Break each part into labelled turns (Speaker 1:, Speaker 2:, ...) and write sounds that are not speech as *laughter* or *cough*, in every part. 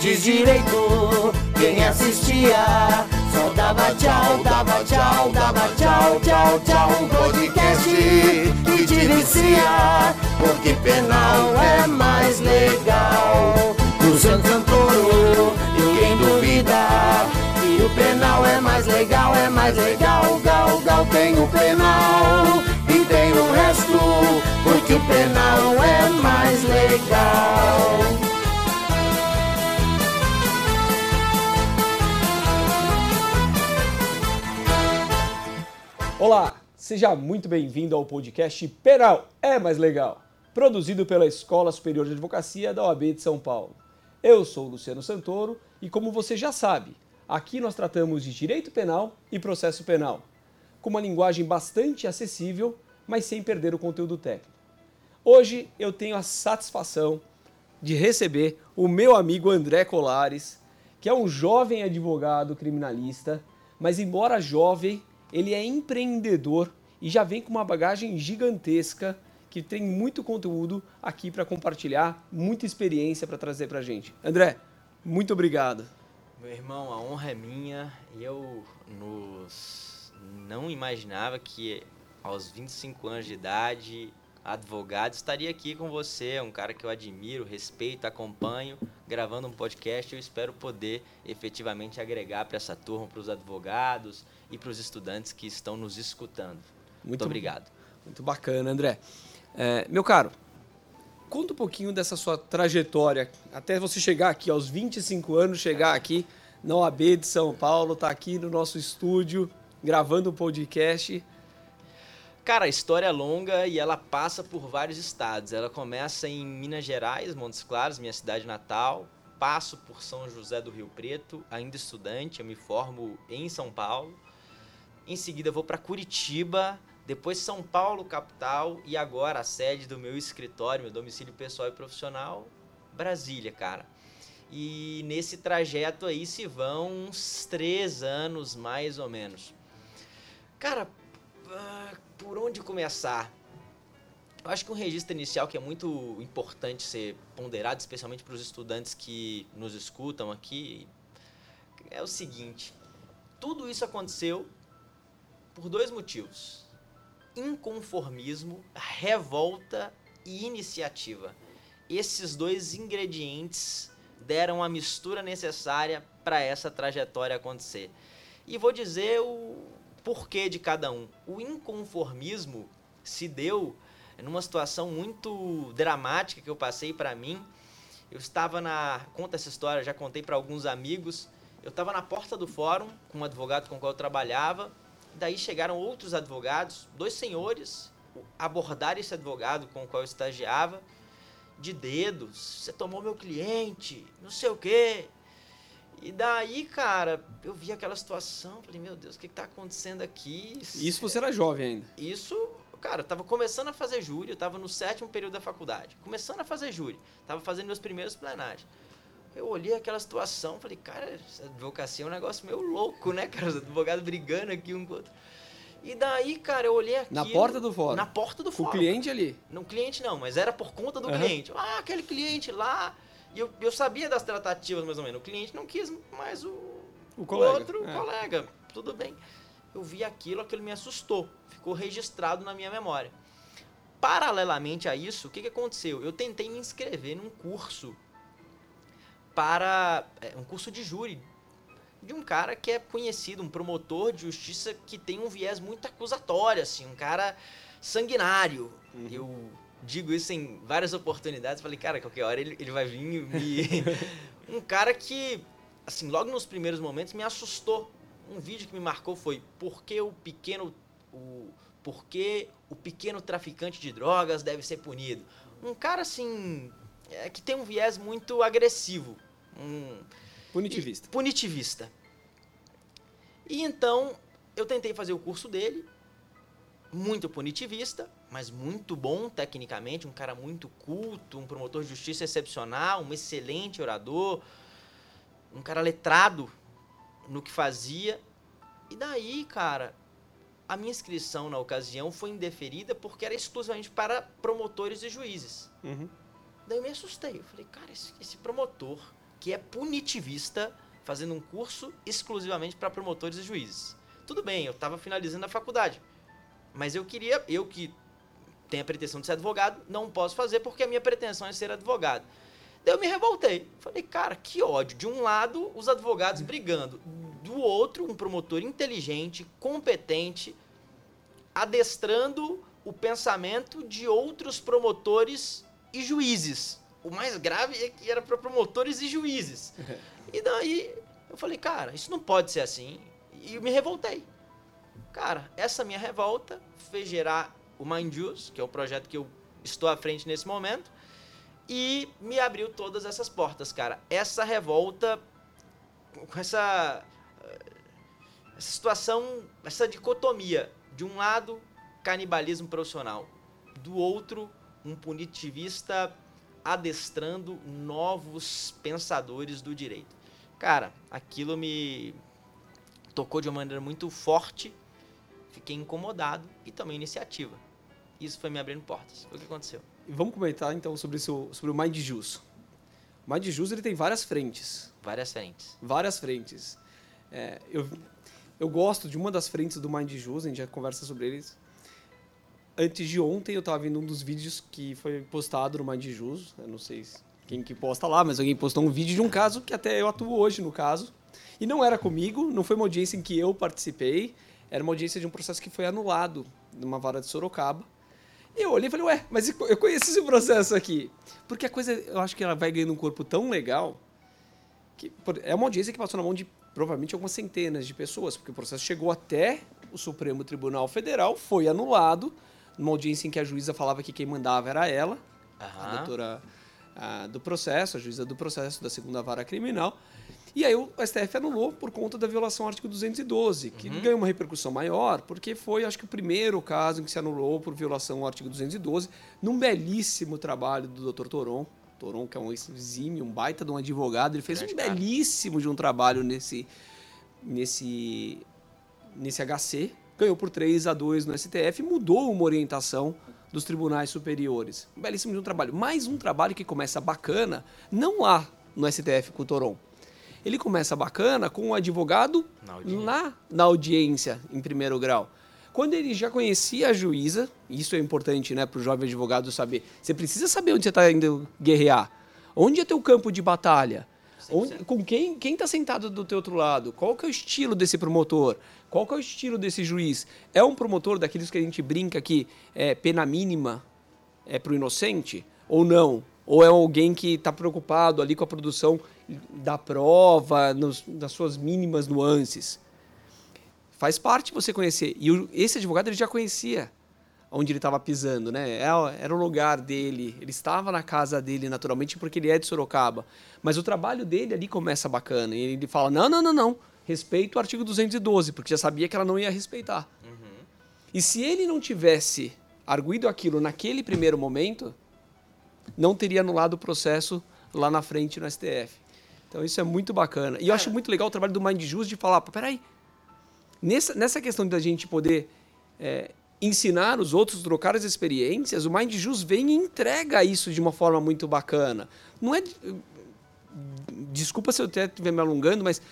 Speaker 1: Antes direito, quem assistia só dava tchau, dava tchau, dava tchau, tchau, tchau. Um podcast que te vicia, porque penal é mais legal. Cruzando Santoro, ninguém duvida. Que o penal é mais legal, é mais legal. Gal, gal tem o penal e tem o resto, porque o penal é mais legal.
Speaker 2: Olá, seja muito bem-vindo ao podcast Penal é Mais Legal, produzido pela Escola Superior de Advocacia da OAB de São Paulo. Eu sou Luciano Santoro e, como você já sabe, aqui nós tratamos de direito penal e processo penal, com uma linguagem bastante acessível, mas sem perder o conteúdo técnico. Hoje eu tenho a satisfação de receber o meu amigo André Colares, que é um jovem advogado criminalista, mas embora jovem, ele é empreendedor e já vem com uma bagagem gigantesca que tem muito conteúdo aqui para compartilhar, muita experiência para trazer para a gente. André, muito obrigado.
Speaker 3: Meu irmão, a honra é minha. Eu nos... não imaginava que aos 25 anos de idade, advogado, estaria aqui com você, um cara que eu admiro, respeito, acompanho, gravando um podcast. Eu espero poder efetivamente agregar para essa turma, para os advogados e para os estudantes que estão nos escutando. Muito, muito obrigado.
Speaker 2: Muito bacana, André. É, meu caro, conta um pouquinho dessa sua trajetória, até você chegar aqui, aos 25 anos, chegar aqui na OAB de São Paulo, tá aqui no nosso estúdio, gravando um podcast.
Speaker 3: Cara, a história é longa e ela passa por vários estados. Ela começa em Minas Gerais, Montes Claros, minha cidade natal. Passo por São José do Rio Preto, ainda estudante, eu me formo em São Paulo. Em seguida vou para Curitiba, depois São Paulo, capital, e agora a sede do meu escritório, meu domicílio pessoal e profissional, Brasília, cara. E nesse trajeto aí se vão uns três anos, mais ou menos. Cara, ah, por onde começar? Eu acho que um registro inicial que é muito importante ser ponderado, especialmente para os estudantes que nos escutam aqui, é o seguinte: tudo isso aconteceu por dois motivos: inconformismo, revolta e iniciativa. Esses dois ingredientes deram a mistura necessária para essa trajetória acontecer. E vou dizer o porquê de cada um. O inconformismo se deu numa situação muito dramática que eu passei para mim. Eu estava na. Conta essa história, já contei para alguns amigos. Eu estava na porta do fórum com um advogado com o qual eu trabalhava Daí chegaram outros advogados, dois senhores, abordaram esse advogado com o qual eu estagiava, de dedos, você tomou meu cliente, não sei o quê. E daí, cara, eu vi aquela situação, falei, meu Deus, o que está acontecendo aqui?
Speaker 2: Isso você era jovem ainda?
Speaker 3: Isso, cara, eu tava começando a fazer júri, eu tava no sétimo período da faculdade, começando a fazer júri, tava fazendo meus primeiros plenários. Eu olhei aquela situação, falei, cara, essa advocacia é um negócio meio louco, né, cara? Os advogados brigando aqui um com o outro. E daí, cara, eu olhei aqui.
Speaker 2: Na porta do fórum?
Speaker 3: Na porta do fórum.
Speaker 2: O cliente ali?
Speaker 3: Não, cliente não, mas era por conta do uhum. cliente. Ah, aquele cliente lá. E eu, eu sabia das tratativas, mais ou menos. O cliente não quis mais o,
Speaker 2: o, colega.
Speaker 3: outro é. colega. Tudo bem. Eu vi aquilo, aquilo me assustou. Ficou registrado na minha memória. Paralelamente a isso, o que, que aconteceu? Eu tentei me inscrever num curso para é, um curso de júri de um cara que é conhecido, um promotor de justiça que tem um viés muito acusatório, assim, um cara sanguinário. Uhum. Eu digo isso em várias oportunidades, falei, cara, qualquer hora ele, ele vai vir me... *laughs* um cara que, assim, logo nos primeiros momentos me assustou. Um vídeo que me marcou foi por que o pequeno... O, por que o pequeno traficante de drogas deve ser punido? Um cara, assim, é, que tem um viés muito agressivo. Um,
Speaker 2: punitivista.
Speaker 3: E, punitivista. E então eu tentei fazer o curso dele, muito punitivista, mas muito bom tecnicamente, um cara muito culto, um promotor de justiça excepcional, um excelente orador, um cara letrado no que fazia. E daí, cara, a minha inscrição na ocasião foi indeferida porque era exclusivamente para promotores e juízes. Uhum. Daí eu me assustei. Eu falei, cara, esse, esse promotor que é punitivista, fazendo um curso exclusivamente para promotores e juízes. Tudo bem, eu estava finalizando a faculdade, mas eu queria, eu que tenho a pretensão de ser advogado, não posso fazer porque a minha pretensão é ser advogado. Daí eu me revoltei. Falei, cara, que ódio. De um lado, os advogados brigando. Do outro, um promotor inteligente, competente, adestrando o pensamento de outros promotores e juízes. O mais grave é que era para promotores e juízes. *laughs* E daí eu falei, cara, isso não pode ser assim. E eu me revoltei. Cara, essa minha revolta fez gerar o Mind Juice, que é o projeto que eu estou à frente nesse momento, e me abriu todas essas portas, cara. Essa revolta, com essa, essa situação, essa dicotomia. De um lado, canibalismo profissional. Do outro, um punitivista adestrando novos pensadores do direito. Cara, aquilo me tocou de uma maneira muito forte, fiquei incomodado e tomei iniciativa. Isso foi me abrindo portas. Foi o que aconteceu.
Speaker 2: E vamos comentar então sobre, isso, sobre o Mind Jus. O Mind Jus ele tem várias frentes.
Speaker 3: Várias frentes.
Speaker 2: Várias frentes. É, eu, eu gosto de uma das frentes do Mind Jus, a gente já conversa sobre eles. Antes de ontem eu estava vendo um dos vídeos que foi postado no Mind Jus. Eu não sei quem que posta lá, mas alguém postou um vídeo de um caso que até eu atuo hoje no caso. E não era comigo, não foi uma audiência em que eu participei, era uma audiência de um processo que foi anulado numa vara de Sorocaba. E eu olhei e falei, ué, mas eu conheço esse processo aqui. Porque a coisa, eu acho que ela vai ganhando um corpo tão legal que é uma audiência que passou na mão de provavelmente algumas centenas de pessoas, porque o processo chegou até o Supremo Tribunal Federal, foi anulado, numa audiência em que a juíza falava que quem mandava era ela, uhum. a doutora a, do processo, a juíza do processo da segunda vara criminal. E aí o STF anulou por conta da violação ao artigo 212, que uhum. ganhou uma repercussão maior, porque foi, acho que, o primeiro caso em que se anulou por violação ao artigo 212, num belíssimo trabalho do Dr. Toron. Toron, que é um exímio, um baita de um advogado, ele fez um belíssimo de um trabalho nesse, nesse, nesse HC, ganhou por 3 a 2 no STF, mudou uma orientação dos tribunais superiores. Um belíssimo de um trabalho. Mais um trabalho que começa bacana, não lá no STF com o Toron, ele começa bacana com o advogado na lá na audiência, em primeiro grau. Quando ele já conhecia a juíza, isso é importante né, para o jovem advogado saber, você precisa saber onde você está indo guerrear. Onde é teu campo de batalha? Onde, com quem quem está sentado do teu outro lado? Qual que é o estilo desse promotor? Qual que é o estilo desse juiz? É um promotor daqueles que a gente brinca que é pena mínima é para o inocente? Ou não? Ou é alguém que está preocupado ali com a produção da prova, nos, das suas mínimas nuances? Faz parte você conhecer. E esse advogado ele já conhecia onde ele estava pisando, né? É, era o lugar dele, ele estava na casa dele naturalmente porque ele é de Sorocaba. Mas o trabalho dele ali começa bacana. E ele fala: não, não, não, não. Respeito o artigo 212, porque já sabia que ela não ia respeitar. Uhum. E se ele não tivesse arguído aquilo naquele primeiro momento, não teria anulado o processo lá na frente no STF. Então isso é muito bacana. E eu acho muito legal o trabalho do Mind Just de falar, peraí, nessa, nessa questão da gente poder é, ensinar os outros, trocar as experiências, o Mind Just vem e entrega isso de uma forma muito bacana. Não é... Desculpa se eu até estiver me alongando, mas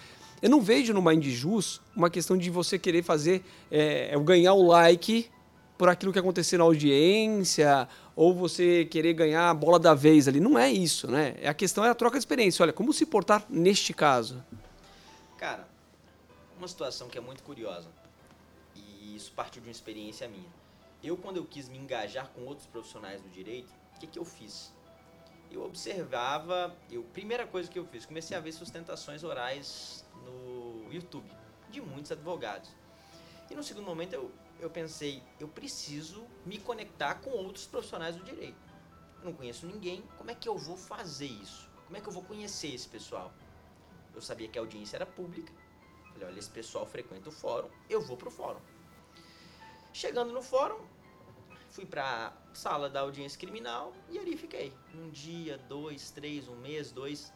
Speaker 2: eu não vejo no Mind Just uma questão de você querer fazer, é, é ganhar o like por aquilo que aconteceu na audiência, ou você querer ganhar a bola da vez ali. Não é isso, né? A questão é a troca de experiência. Olha, como se portar neste caso?
Speaker 3: Cara, uma situação que é muito curiosa, isso partiu de uma experiência minha. Eu, quando eu quis me engajar com outros profissionais do direito, o que, que eu fiz? Eu observava, eu primeira coisa que eu fiz, comecei a ver sustentações orais no YouTube de muitos advogados. E no segundo momento eu eu pensei, eu preciso me conectar com outros profissionais do direito. Eu não conheço ninguém, como é que eu vou fazer isso? Como é que eu vou conhecer esse pessoal? Eu sabia que a audiência era pública. Falei, olha, esse pessoal frequenta o fórum, eu vou pro fórum. Chegando no fórum, fui pra sala da audiência criminal e ali fiquei. Um dia, dois, três, um mês, dois.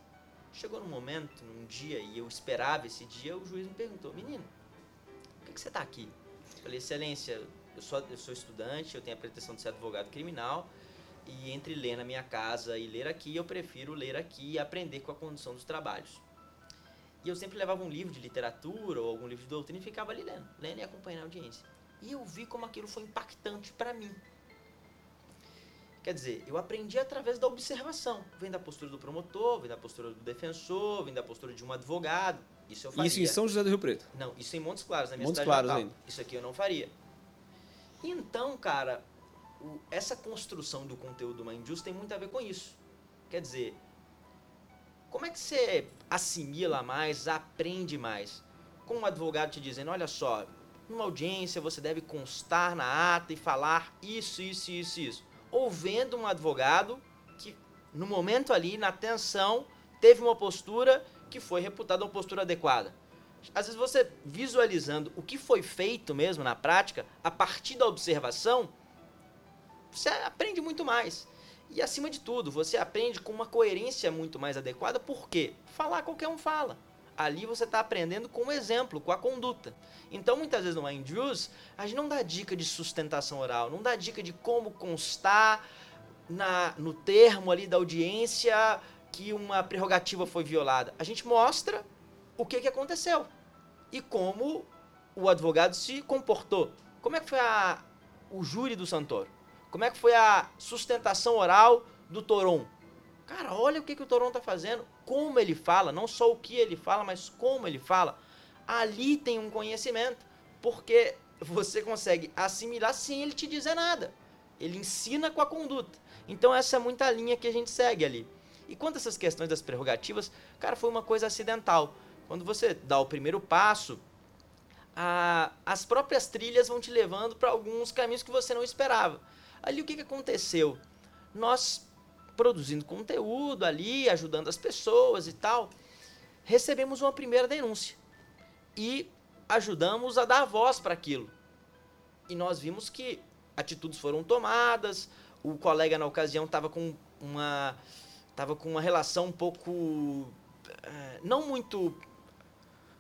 Speaker 3: Chegou num momento, num dia, e eu esperava esse dia, o juiz me perguntou, menino, por que, que você está aqui? Falei, excelência, eu sou, eu sou estudante, eu tenho a pretensão de ser advogado criminal, E entre ler na minha casa e ler aqui, eu prefiro ler aqui e aprender com a condição dos trabalhos. E eu sempre levava um livro de literatura ou algum livro de doutrina e ficava ali lendo, lendo e acompanhando a audiência. E eu vi como aquilo foi impactante para mim. Quer dizer, eu aprendi através da observação. Vem da postura do promotor, vem da postura do defensor, vem da postura de um advogado. Isso eu faria.
Speaker 2: Isso em São José do Rio Preto.
Speaker 3: Não, isso em Montes Claros, na minha
Speaker 2: Montes
Speaker 3: cidade
Speaker 2: Claros
Speaker 3: natal.
Speaker 2: ainda.
Speaker 3: Isso aqui eu não faria. Então, cara, o- essa construção do conteúdo Mind Juice tem muito a ver com isso. Quer dizer, como é que você assimila mais, aprende mais? Com um advogado te dizendo, olha só, numa audiência você deve constar na ata e falar isso, isso, isso, isso. Ou vendo um advogado que, no momento ali, na tensão, teve uma postura que foi reputada uma postura adequada. Às vezes você visualizando o que foi feito mesmo na prática, a partir da observação, você aprende muito mais. E acima de tudo, você aprende com uma coerência muito mais adequada, porque falar qualquer um fala. Ali você está aprendendo com o exemplo, com a conduta. Então, muitas vezes no Mind Juice, a gente não dá dica de sustentação oral, não dá dica de como constar na, no termo ali da audiência que uma prerrogativa foi violada. A gente mostra o que, que aconteceu e como o advogado se comportou. Como é que foi a, o júri do Santoro? Como é que foi a sustentação oral do Toron? Cara, olha o que, que o Toron tá fazendo, como ele fala, não só o que ele fala, mas como ele fala. Ali tem um conhecimento, porque você consegue assimilar sem ele te dizer nada. Ele ensina com a conduta. Então essa é muita linha que a gente segue ali. E quanto a essas questões das prerrogativas, cara, foi uma coisa acidental. Quando você dá o primeiro passo, a- as próprias trilhas vão te levando para alguns caminhos que você não esperava. Ali o que, que aconteceu? Nós, produzindo conteúdo ali, ajudando as pessoas e tal, recebemos uma primeira denúncia. E ajudamos a dar voz para aquilo. E nós vimos que atitudes foram tomadas, o colega na ocasião estava com uma tava com uma relação um pouco eh, não muito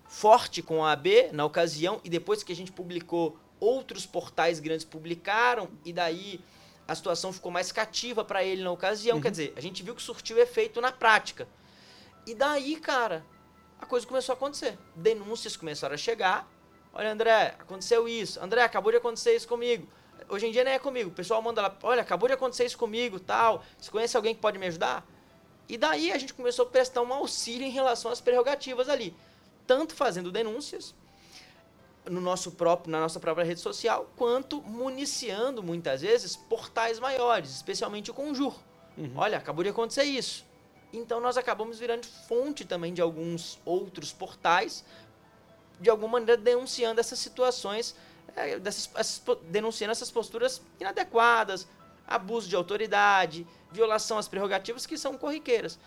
Speaker 3: forte com a AB na ocasião e depois que a gente publicou outros portais grandes publicaram e daí a situação ficou mais cativa para ele na ocasião, quer dizer, a gente viu que surtiu efeito na prática. E daí, cara, a coisa começou a acontecer. Denúncias começaram a chegar. Olha, André, aconteceu isso. André, acabou de acontecer isso comigo. Hoje em dia nem é comigo. O pessoal manda lá, olha, acabou de acontecer isso comigo, tal. Você conhece alguém que pode me ajudar? E daí a gente começou a prestar um auxílio em relação às prerrogativas ali. Tanto fazendo denúncias no nosso próprio, na nossa própria rede social, quanto municiando, muitas vezes, portais maiores, especialmente o Conjur. Olha, acabou de acontecer isso. Então nós acabamos virando fonte também de alguns outros portais, de alguma maneira denunciando essas situações, eh, dessas, essas denunciando essas posturas inadequadas, abuso de autoridade, violação às prerrogativas que são corriqueiras.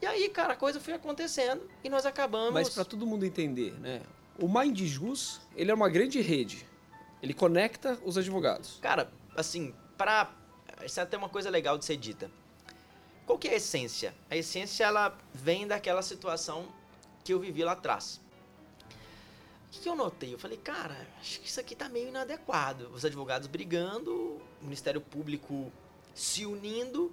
Speaker 3: E aí, cara, a coisa foi acontecendo e nós acabamos.
Speaker 2: Mas para todo mundo entender, né? O Mind Jus, ele é uma grande rede. Ele conecta os advogados.
Speaker 3: Cara, assim, pra. Isso é até uma coisa legal de ser dita. Qual que é a essência? A essência, ela vem daquela situação que eu vivi lá atrás. O que, que eu notei? Eu falei, cara, acho que isso aqui tá meio inadequado. Os advogados brigando, o Ministério Público se unindo,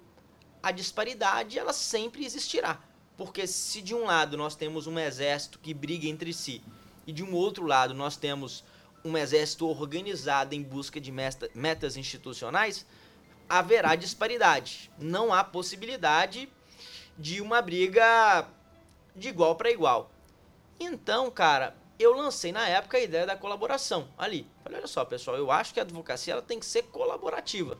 Speaker 3: a disparidade, ela sempre existirá. Porque se de um lado nós temos um exército que briga entre si, e de um outro lado nós temos um exército organizado em busca de metas institucionais, haverá disparidade. Não há possibilidade de uma briga de igual para igual. Então, cara, eu lancei na época a ideia da colaboração ali. Falei, olha só, pessoal, eu acho que a advocacia ela tem que ser colaborativa.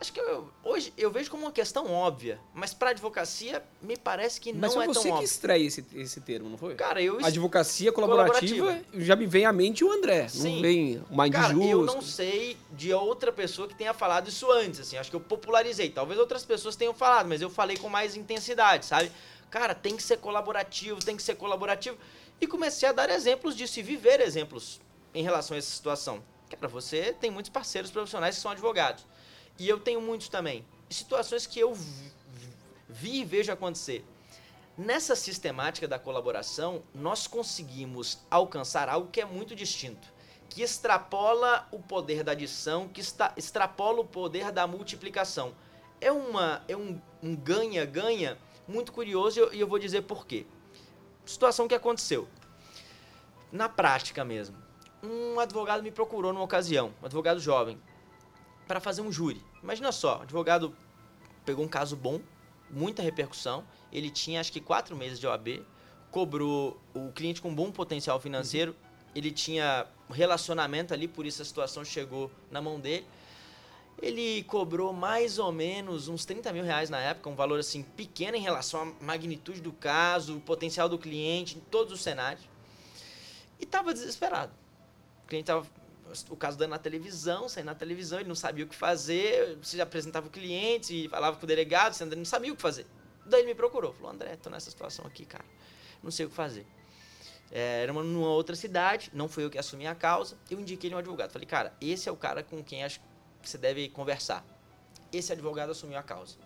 Speaker 3: Acho que eu- hoje eu vejo como uma questão óbvia, mas para advocacia me parece que
Speaker 2: Mas
Speaker 3: não
Speaker 2: foi
Speaker 3: é tão
Speaker 2: você que
Speaker 3: óbvio.
Speaker 2: extrai esse, esse termo, não foi?
Speaker 3: Cara, eu
Speaker 2: Advocacia colaborativa, já me vem à mente o André.
Speaker 3: Sim.
Speaker 2: Não vem o Mind
Speaker 3: Cara,
Speaker 2: Jus.
Speaker 3: eu não sei de outra pessoa que tenha falado isso antes, assim, acho que eu popularizei. Talvez outras pessoas tenham falado, mas eu falei com mais intensidade, sabe? Cara, tem que ser colaborativo, tem que ser colaborativo. E comecei a dar exemplos disso e viver exemplos em relação a essa situação. Cara, você tem muitos parceiros profissionais que são advogados. E eu tenho muitos também. Situações que eu vi, vi e vejo acontecer. Nessa sistemática da colaboração, nós conseguimos alcançar algo que é muito distinto, que extrapola o poder da adição, que está, extrapola o poder da multiplicação. é, uma, é um ganha-ganha muito curioso e eu, e eu vou dizer por quê. Situação que aconteceu. Na prática mesmo. Um advogado me procurou numa ocasião, um advogado jovem, para fazer um júri. Imagina só, o advogado pegou um caso bom, muita repercussão, ele tinha acho que quatro meses de OAB, cobrou o cliente com bom potencial financeiro, uhum. ele tinha relacionamento ali, por isso a situação chegou na mão dele. Ele cobrou mais ou menos uns 30 mil reais na época, um valor assim pequeno em relação à magnitude do caso, o potencial do cliente, em todos os cenários. E estava desesperado. O cliente estava o caso dando na televisão, saindo na televisão, ele não sabia o que fazer, você apresentava o cliente e falava com o delegado, ele não sabia o que fazer. Daí ele me procurou, falou, André, tô nessa situação aqui, cara, não sei o que fazer. É, era uma, numa outra cidade, não foi eu que assumi a causa, eu indiquei ele um advogado. Falei, cara, esse é o cara com quem acho que você deve conversar. Esse advogado assumiu a causa.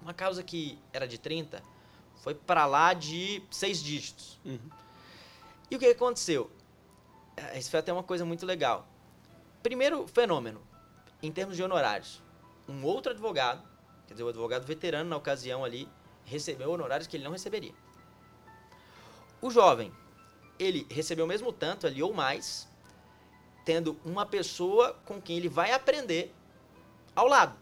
Speaker 3: Uma causa que era de 30, foi para lá de seis dígitos. Uhum. E o que aconteceu? É, isso foi até uma coisa muito legal. Primeiro fenômeno, em termos de honorários. Um outro advogado, quer dizer, o advogado veterano na ocasião ali, recebeu honorários que ele não receberia. O jovem, ele recebeu o mesmo tanto ali ou mais, tendo uma pessoa com quem ele vai aprender ao lado.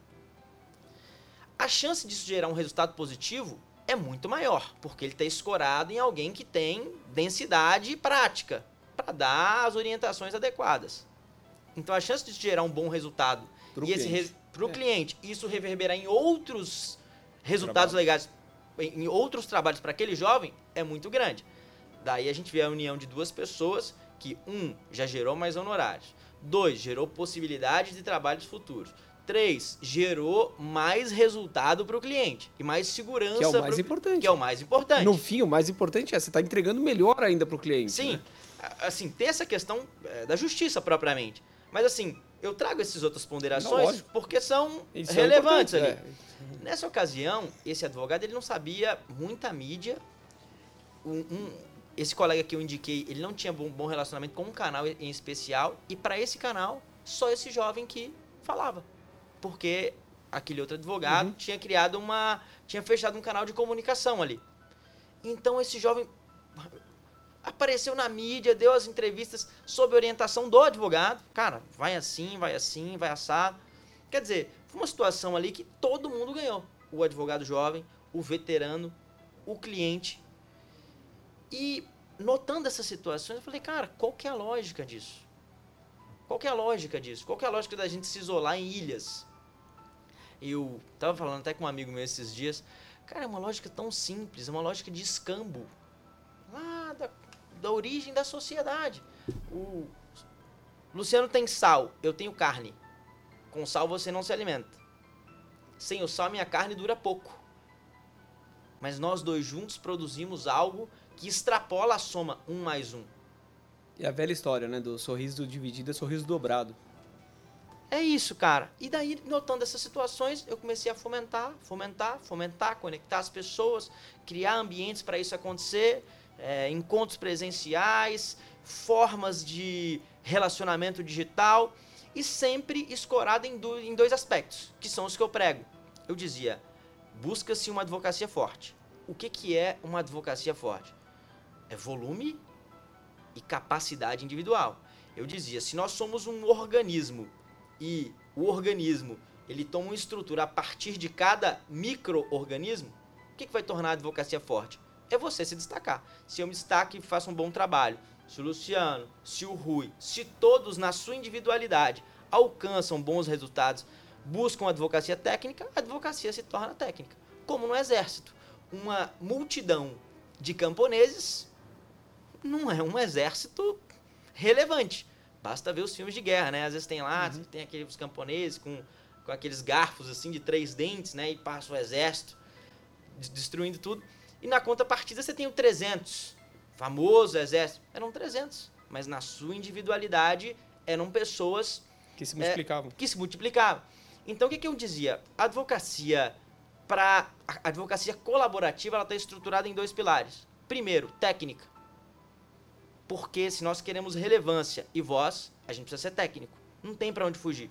Speaker 3: A chance disso gerar um resultado positivo é muito maior, porque ele está escorado em alguém que tem densidade prática para dar as orientações adequadas. Então a chance de gerar um bom resultado
Speaker 2: pro
Speaker 3: e
Speaker 2: cliente.
Speaker 3: para o é. cliente isso reverberar em outros resultados Trabalho. legais, em outros trabalhos para aquele jovem é muito grande. Daí a gente vê a união de duas pessoas que um já gerou mais honorários, dois gerou possibilidades de trabalhos futuros. Três, gerou mais resultado para o cliente e mais segurança. Que
Speaker 2: é o mais pro... importante.
Speaker 3: Que é o mais importante.
Speaker 2: No fim, o mais importante é você está entregando melhor ainda para o cliente.
Speaker 3: Sim.
Speaker 2: Né?
Speaker 3: Assim, tem essa questão é, da justiça propriamente. Mas assim, eu trago essas outras ponderações não, porque são Isso relevantes é ali. É. Nessa ocasião, esse advogado ele não sabia muita mídia. Um, um, esse colega que eu indiquei, ele não tinha bom, bom relacionamento com um canal em especial. E para esse canal, só esse jovem que falava. Porque aquele outro advogado uhum. tinha criado uma. tinha fechado um canal de comunicação ali. Então esse jovem apareceu na mídia, deu as entrevistas sob orientação do advogado. Cara, vai assim, vai assim, vai assado. Quer dizer, foi uma situação ali que todo mundo ganhou. O advogado jovem, o veterano, o cliente. E notando essas situações, eu falei, cara, qual que é a lógica disso? Qual que é a lógica disso? Qual que é a lógica da gente se isolar em ilhas? Eu tava falando até com um amigo meu esses dias, cara, é uma lógica tão simples, é uma lógica de escambo. Lá da da origem da sociedade. O Luciano tem sal, eu tenho carne. Com sal você não se alimenta. Sem o sal, minha carne dura pouco. Mas nós dois juntos produzimos algo que extrapola a soma um mais um.
Speaker 2: E a velha história, né? Do sorriso dividido é sorriso dobrado.
Speaker 3: É isso, cara. E daí, notando essas situações, eu comecei a fomentar, fomentar, fomentar, conectar as pessoas, criar ambientes para isso acontecer é, encontros presenciais, formas de relacionamento digital e sempre escorado em, do, em dois aspectos, que são os que eu prego. Eu dizia, busca-se uma advocacia forte. O que, que é uma advocacia forte? É volume e capacidade individual. Eu dizia, se nós somos um organismo e o organismo ele toma uma estrutura a partir de cada microorganismo, o que, que vai tornar a advocacia forte? É você se destacar. Se eu me destaque e faço um bom trabalho, se o Luciano, se o Rui, se todos na sua individualidade alcançam bons resultados, buscam advocacia técnica, a advocacia se torna técnica. Como no exército, uma multidão de camponeses não é um exército relevante. Basta ver os filmes de guerra, né? Às vezes tem lá, uhum. tem aqueles camponeses com, com aqueles garfos assim de três dentes, né? E passa o exército destruindo tudo. E na contrapartida você tem o 300, famoso exército. Eram 300, mas na sua individualidade eram pessoas
Speaker 2: que se multiplicavam.
Speaker 3: É, que se multiplicavam. Então o que, que eu dizia? A advocacia para a advocacia colaborativa ela está estruturada em dois pilares. Primeiro, técnica. Porque se nós queremos relevância e voz, a gente precisa ser técnico. Não tem para onde fugir.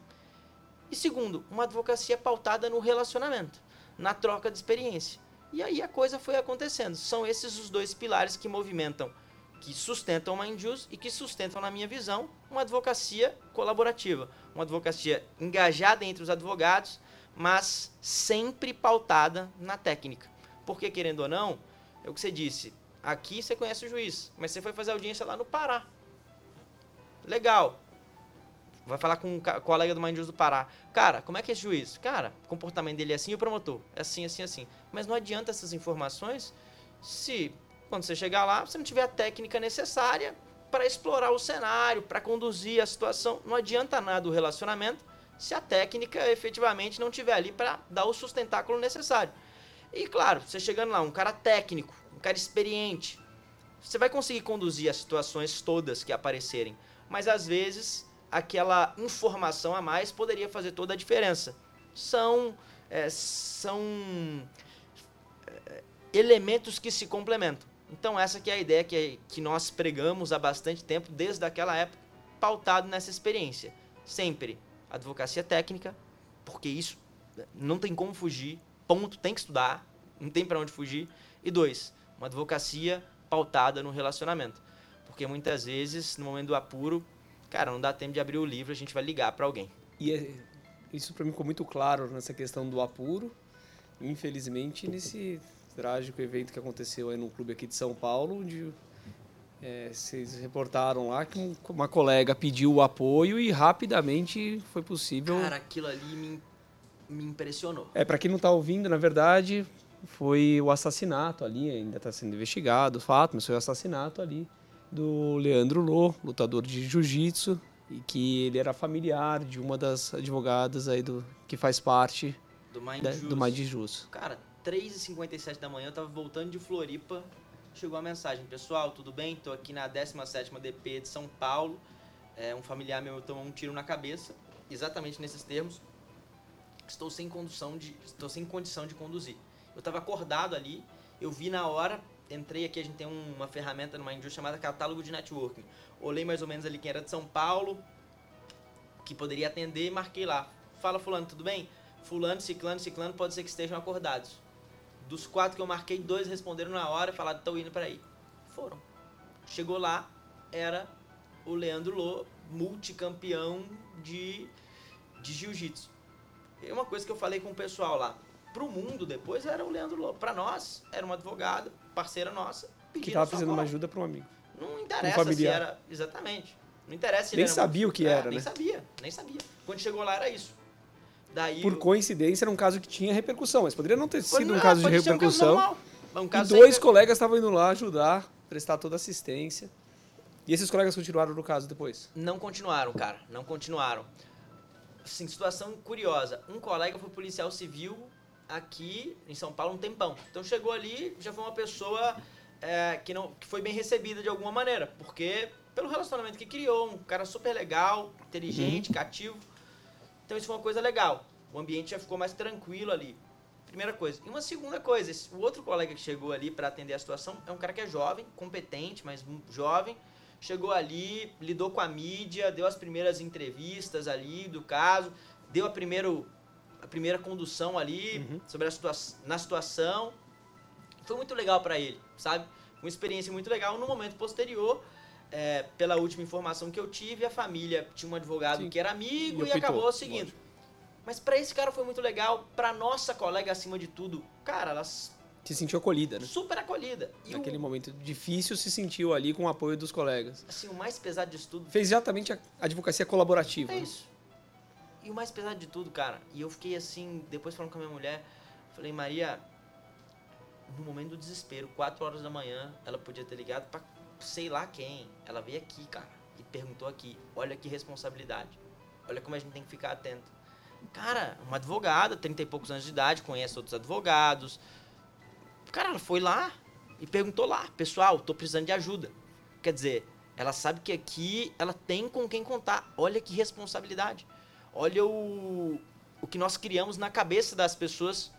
Speaker 3: E segundo, uma advocacia pautada no relacionamento, na troca de experiência. E aí a coisa foi acontecendo. São esses os dois pilares que movimentam, que sustentam o Mind Use e que sustentam, na minha visão, uma advocacia colaborativa. Uma advocacia engajada entre os advogados, mas sempre pautada na técnica. Porque, querendo ou não, é o que você disse, aqui você conhece o juiz, mas você foi fazer audiência lá no Pará. Legal. Vai falar com um colega do Mind do Pará. Cara, como é que é juiz? Cara, o comportamento dele é assim e o promotor. É assim, assim, assim. Mas não adianta essas informações se, quando você chegar lá, você não tiver a técnica necessária para explorar o cenário, para conduzir a situação. Não adianta nada o relacionamento se a técnica efetivamente não tiver ali para dar o sustentáculo necessário. E claro, você chegando lá, um cara técnico, um cara experiente, você vai conseguir conduzir as situações todas que aparecerem, mas às vezes aquela informação a mais poderia fazer toda a diferença. São, é, são é, elementos que se complementam. Então essa que é a ideia que, que nós pregamos há bastante tempo, desde aquela época, pautado nessa experiência. Sempre advocacia técnica, porque isso não tem como fugir, ponto, tem que estudar, não tem para onde fugir. E dois, uma advocacia pautada no relacionamento. Porque muitas vezes, no momento do apuro, cara, não dá tempo de abrir o livro, a gente vai ligar para alguém.
Speaker 2: E é, isso para mim ficou muito claro nessa questão do apuro. Infelizmente, nesse trágico evento que aconteceu aí no clube aqui de São Paulo, onde é, vocês reportaram lá que uma colega pediu o apoio e rapidamente foi possível.
Speaker 3: Cara, aquilo ali me me impressionou.
Speaker 2: É, para quem não está ouvindo, na verdade, foi o assassinato ali, ainda está sendo investigado o fato, mas foi o assassinato ali do Leandro Lô, lutador de jiu-jitsu, e que ele era familiar de uma das advogadas aí do que faz parte
Speaker 3: do Mind
Speaker 2: da, do Mind Jus.
Speaker 3: Cara, 3h57 da manhã, eu tava voltando de Floripa, chegou a mensagem, pessoal, tudo bem? Tô aqui na 17ª DP de São Paulo, é, um familiar meu tomou um tiro na cabeça, exatamente nesses termos, estou sem condução de, estou sem condição de conduzir. Eu estava acordado ali, eu vi na hora, entrei aqui, a gente tem uma ferramenta numa indústria chamada catálogo de networking. Olhei mais ou menos ali quem era de São Paulo, que poderia atender e marquei lá. Fala fulano, tudo bem? Fulano, ciclano, ciclano, pode ser que estejam acordados. Dos quatro que eu marquei, dois responderam na hora e falaram, estão indo para aí. Foram. Chegou lá, era o Leandro Lô, multicampeão de, de jiu-jitsu. E uma coisa que eu falei com o pessoal lá, pro mundo depois era o Leandro Lobo. Pra nós, era uma advogada, parceira nossa.
Speaker 2: Que tava precisando uma ajuda para um amigo.
Speaker 3: Não interessa um se era. Exatamente. Não interessa se
Speaker 2: Nem sabia o que
Speaker 3: é,
Speaker 2: era,
Speaker 3: nem
Speaker 2: né?
Speaker 3: sabia, nem sabia. Quando chegou lá era isso. Daí
Speaker 2: Por
Speaker 3: eu...
Speaker 2: coincidência, era um caso que tinha repercussão, mas poderia não ter sido um
Speaker 3: ah,
Speaker 2: caso de
Speaker 3: pode ser um caso
Speaker 2: repercussão.
Speaker 3: normal. Um
Speaker 2: e
Speaker 3: caso
Speaker 2: dois
Speaker 3: sem-
Speaker 2: colegas estavam indo lá ajudar, prestar toda assistência. E esses colegas continuaram no caso depois.
Speaker 3: Não continuaram, cara. Não continuaram. Assim, situação curiosa. Um colega foi policial civil aqui em São Paulo um tempão. Então chegou ali, já foi uma pessoa é, que, não, que foi bem recebida de alguma maneira. Porque pelo relacionamento que criou, um cara super legal, inteligente, cativo. Então isso foi uma coisa legal. O ambiente já ficou mais tranquilo ali. Primeira coisa. E uma segunda coisa, esse- o outro colega que chegou ali para atender a situação é um cara que é jovem, competente, mas jovem. Chegou ali, lidou com a mídia, deu as primeiras entrevistas ali do caso, deu a, primeiro, a primeira condução ali
Speaker 2: Uhum.
Speaker 3: sobre a situa na situação. Foi muito legal para ele, sabe? Uma experiência muito legal. No momento posterior, é, pela última informação que eu tive, a família tinha um advogado
Speaker 2: Sim.
Speaker 3: que era amigo
Speaker 2: E
Speaker 3: e, acabou seguindo.
Speaker 2: lógico.
Speaker 3: Mas pra esse cara foi muito legal, pra nossa colega acima de tudo, cara, ela
Speaker 2: Se sentiu acolhida, né?
Speaker 3: super acolhida. E
Speaker 2: Naquele
Speaker 3: o,
Speaker 2: momento difícil, se sentiu ali com o apoio dos colegas.
Speaker 3: assim, o mais pesado disso tudo
Speaker 2: Fez exatamente a advocacia colaborativa.
Speaker 3: é
Speaker 2: né?
Speaker 3: isso. E o mais pesado de tudo, cara, e eu fiquei assim, depois falando com a minha mulher, falei, Maria, no momento do desespero, 4 horas da manhã, ela podia ter ligado pra sei lá quem. Ela veio aqui, cara, e perguntou aqui. Olha que responsabilidade. Olha como a gente tem que ficar atento. Cara, uma advogada, 30 e poucos anos de idade, conhece outros advogados. Cara, ela foi lá e perguntou lá, pessoal, tô precisando de ajuda. Quer dizer, ela sabe que aqui ela tem com quem contar. Olha que responsabilidade. Olha o, o que nós criamos na cabeça das pessoas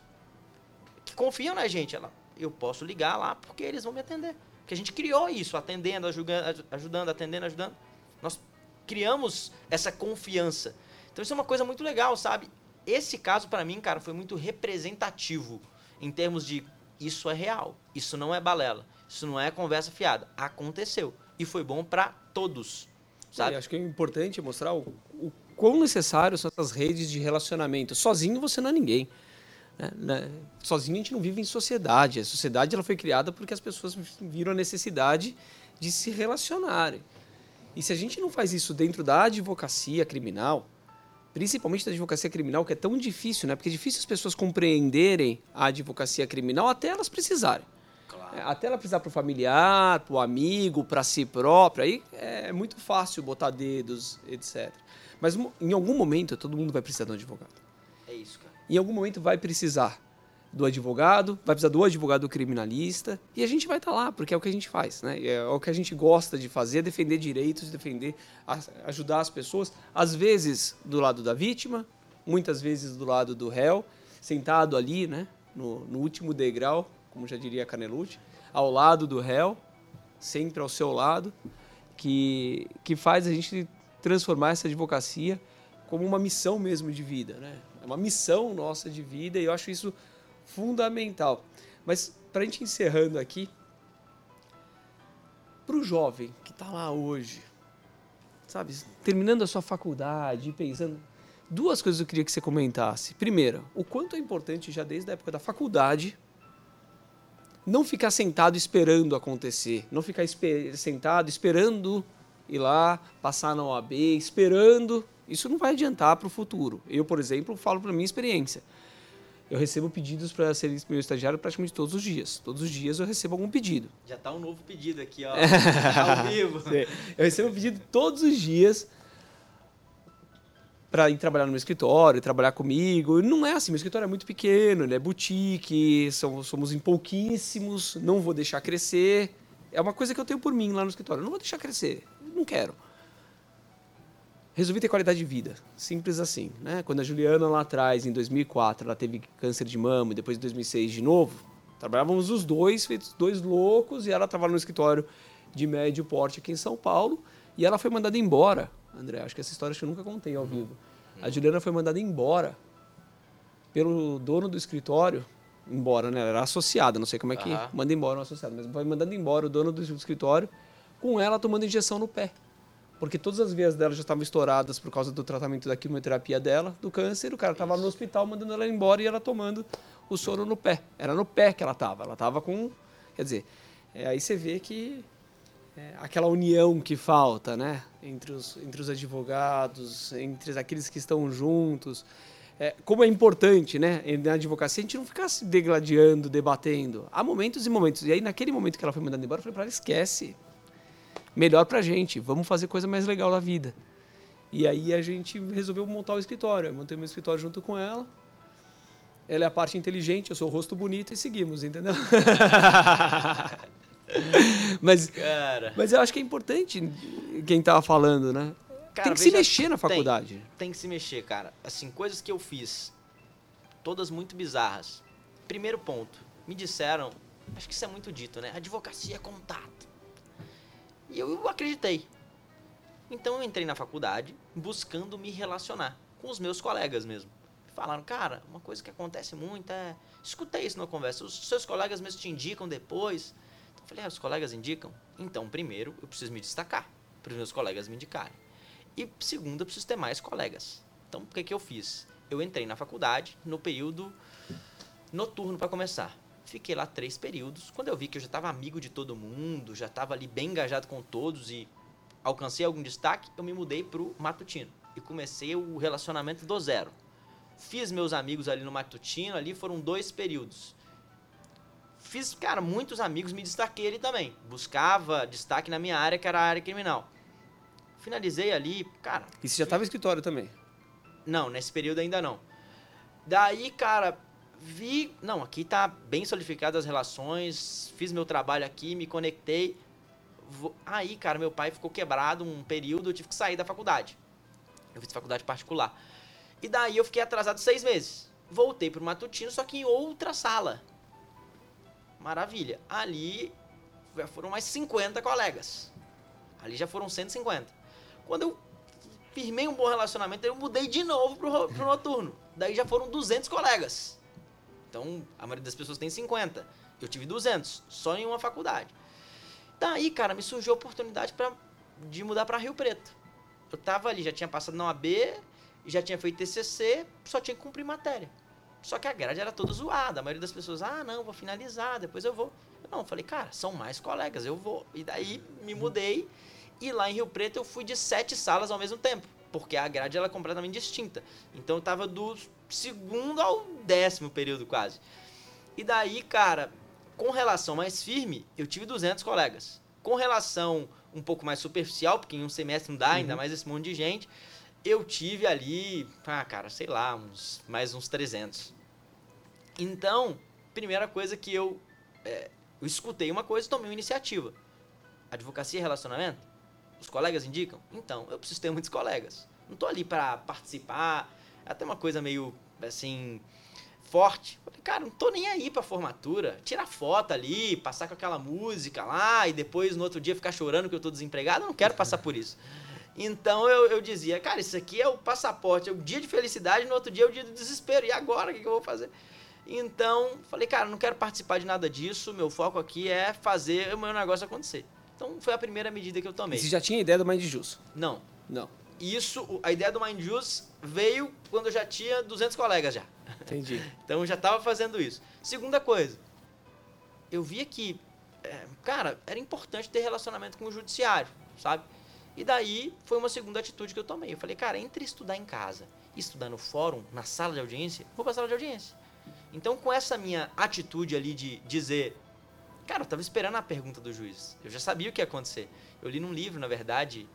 Speaker 3: que confiam na gente. Ela, eu posso ligar lá porque eles vão me atender. Porque a gente criou isso, atendendo, ajudando, ajudando atendendo, ajudando. Nós criamos essa confiança. Então isso é uma coisa muito legal, sabe? Esse caso para mim, cara, foi muito representativo em termos de isso é real, isso não é balela, isso não é conversa fiada, aconteceu e foi bom para todos, sabe?
Speaker 2: E acho que é importante mostrar o quão necessário são essas redes de relacionamento. Sozinho você não é ninguém. Né? né? Sozinho a gente não vive em sociedade. A sociedade ela foi criada porque as pessoas viram a necessidade de se relacionarem. E se a gente não faz isso dentro da advocacia criminal, principalmente da advocacia criminal, que é tão difícil, né? Porque é difícil as pessoas compreenderem a advocacia criminal até elas precisarem. Claro. É, até ela precisar para o familiar, para o amigo, para si próprio. Aí é muito fácil botar dedos, etc. Mas em algum momento todo mundo vai precisar de um advogado.
Speaker 3: É isso, cara.
Speaker 2: Em algum momento vai precisar do advogado, vai precisar do advogado criminalista, e a gente vai estar tá lá, porque é o que a gente faz, né? É o que a gente gosta de fazer, defender direitos, defender, ajudar as pessoas, às vezes do lado da vítima, muitas vezes do lado do réu, sentado ali, né, no, no último degrau, como já diria Canelucci, ao lado do réu, sempre ao seu lado, que, que faz a gente transformar essa advocacia como uma missão mesmo de vida, né? É uma missão nossa de vida e eu acho isso fundamental. Mas para a gente encerrando aqui, para o jovem que está lá hoje, sabe, terminando a sua faculdade, pensando, duas coisas eu queria que você comentasse. Primeira, o quanto é importante já desde a época da faculdade não ficar sentado esperando acontecer, não ficar esper sentado esperando ir lá, passar na OAB, esperando. Isso não vai adiantar para o futuro. Eu, por exemplo, falo para minha experiência eu recebo pedidos para ser meu estagiário praticamente todos os dias. Todos os dias eu recebo algum pedido.
Speaker 3: Já está um novo pedido aqui, ó, *laughs* ao vivo.
Speaker 2: Eu recebo pedido todos os dias para ir trabalhar no meu escritório, trabalhar comigo. Não é assim, meu escritório é muito pequeno, ele é boutique, somos, somos em pouquíssimos, não vou deixar crescer. É uma coisa que eu tenho por mim lá no escritório, não vou deixar crescer, não quero resolvi ter qualidade de vida. Simples assim. Né? Quando a Juliana lá atrás, em 2004, ela teve câncer de mama e depois em 2006 de novo, trabalhávamos os dois, feitos dois loucos, e ela trabalhava no escritório de médio porte aqui em São Paulo, e ela foi mandada embora. André, acho que essa história eu nunca contei ao vivo. A Juliana foi mandada embora pelo dono do escritório, embora, né? Ela era associada, não sei como é que uhum. manda embora um associado, mas foi mandando embora o dono do escritório com ela tomando injeção no pé porque todas as veias dela já estavam estouradas por causa do tratamento da quimioterapia dela, do câncer. O cara estava no hospital mandando ela embora e ela tomando o soro no pé. Era no pé que ela estava. Ela estava com. Quer dizer, é, aí você vê que é, aquela união que falta, né? Entre os, entre os advogados, entre aqueles que estão juntos. É, como é importante, né? Na advocacia, a gente não ficar se degladiando, debatendo. Há momentos e momentos. E aí, naquele momento que ela foi mandando embora, eu falei para ela: esquece melhor pra gente, vamos fazer coisa mais legal na vida. E aí a gente resolveu montar o escritório. Eu montei meu escritório junto com ela. Ela é a parte inteligente, eu sou o rosto bonito e seguimos, entendeu? *laughs* mas, Cara. mas eu acho que é importante quem tava falando, né? Cara, tem que se mexer na faculdade.
Speaker 3: Tem, tem que se mexer, cara. Assim, coisas que eu fiz, todas muito bizarras. Primeiro ponto, me disseram, acho que isso é muito dito, né? Advocacia é contato. E eu acreditei. Então eu entrei na faculdade buscando me relacionar com os meus colegas mesmo. Falaram, cara, uma coisa que acontece muito é. Escutei isso na conversa. Os seus colegas mesmo te indicam depois. Então, eu falei, ah, os colegas indicam? Então, primeiro, eu preciso me destacar para os meus colegas me indicarem. E segundo, eu preciso ter mais colegas. Então, o que, que eu fiz? Eu entrei na faculdade no período noturno para começar. Fiquei lá três períodos. Quando eu vi que eu já estava amigo de todo mundo, já estava ali bem engajado com todos e alcancei algum destaque, eu me mudei para o matutino e comecei o relacionamento do zero. Fiz meus amigos ali no matutino, ali foram dois períodos. Fiz, cara, muitos amigos, me destaquei ali também. Buscava destaque na minha área, que era a área criminal. Finalizei ali, cara.
Speaker 2: E você já estava em escritório também?
Speaker 3: Não, nesse período ainda não. Daí, cara, vi, não, aqui tá bem solidificadas as relações, fiz meu trabalho aqui, me conectei. Aí, cara, meu pai ficou quebrado um período, eu tive que sair da faculdade. Eu fiz faculdade particular. E daí eu fiquei atrasado seis meses. Voltei pro matutino, só que em outra sala. Maravilha. Ali já foram mais 50 colegas. Ali já foram 150. Quando eu firmei um bom relacionamento, eu mudei de novo pro, pro noturno. Daí já foram 200 colegas. Então, a maioria das pessoas tem 50. Eu tive 200, só em uma faculdade. Daí, cara, me surgiu a oportunidade pra, de mudar para Rio Preto. Eu tava ali, já tinha passado na OAB, já tinha feito TCC, só tinha que cumprir matéria. Só que a grade era toda zoada. A maioria das pessoas, ah, não, vou finalizar, depois eu vou. Eu não, falei, cara, são mais colegas, eu vou. E daí me mudei. E lá em Rio Preto eu fui de sete salas ao mesmo tempo. Porque a grade era completamente distinta. Então eu tava do segundo ao décimo período quase. E daí, cara, com relação mais firme, eu tive 200 colegas. Com relação um pouco mais superficial, porque em um semestre não dá, ainda uhum. mais esse monte de gente, eu tive ali, ah, cara, sei lá, uns, mais uns 300. Então, primeira coisa que eu, é, eu escutei uma coisa e tomei uma iniciativa. Advocacia e relacionamento? Os colegas indicam? Então, eu preciso ter muitos colegas. Não tô ali para participar, é até uma coisa meio, assim, forte. Falei, cara, não tô nem aí pra formatura. Tirar foto ali, passar com aquela música lá e depois no outro dia ficar chorando que eu tô desempregado. Eu não quero passar por isso. Então eu, eu dizia, cara, isso aqui é o passaporte, é o dia de felicidade, no outro dia é o dia do desespero. E agora, o que, que eu vou fazer? Então, falei, cara, não quero participar de nada disso, meu foco aqui é fazer o meu negócio acontecer. Então foi a primeira medida que eu tomei.
Speaker 2: E você já tinha ideia do Mind Juice?
Speaker 3: Não.
Speaker 2: Não.
Speaker 3: Isso, a ideia do Mind Juice veio quando eu já tinha 200 colegas já.
Speaker 2: Entendi. *laughs*
Speaker 3: então eu já estava fazendo isso. Segunda coisa, eu via que, é, cara, era importante ter relacionamento com o judiciário, sabe? E daí foi uma segunda atitude que eu tomei. Eu falei, cara, entre estudar em casa e estudar no fórum, na sala de audiência, vou para a sala de audiência. Então, com essa minha atitude ali de dizer, cara, eu estava esperando a pergunta do juiz. Eu já sabia o que ia acontecer. Eu li num livro, na verdade,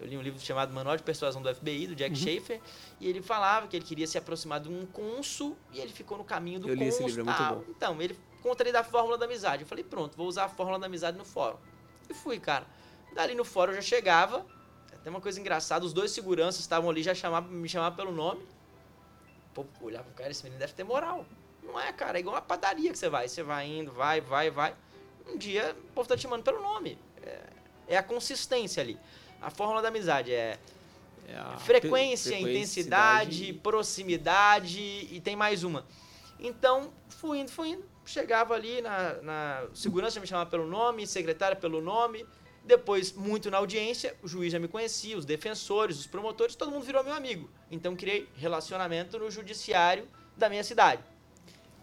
Speaker 3: eu li um livro chamado Manual de Persuasão do FBI, do Jack uhum. Schaefer, e ele falava que ele queria se aproximar de um cônsul e ele ficou no caminho do
Speaker 2: eu
Speaker 3: cônsul.
Speaker 2: Li esse livro, é muito bom.
Speaker 3: Então, ele contra ele da fórmula da amizade. Eu falei, pronto, vou usar a fórmula da amizade no fórum. E fui, cara. Dali no fórum eu já chegava, tem uma coisa engraçada, os dois seguranças estavam ali, já chamavam, me chamavam pelo nome. Pô, olhava pro cara, esse menino deve ter moral. Não é, cara, é igual uma padaria que você vai. Você vai indo, vai, vai, vai. Um dia o povo tá te chamando pelo nome. É, é a consistência ali. A fórmula da amizade é, é frequência, intensidade, proximidade e tem mais uma. Então, fui indo, fui indo. Chegava ali na, na segurança, me chamava pelo nome, secretária pelo nome, depois, muito na audiência, o juiz já me conhecia, os defensores, os promotores, todo mundo virou meu amigo. Então, criei relacionamento no judiciário da minha cidade.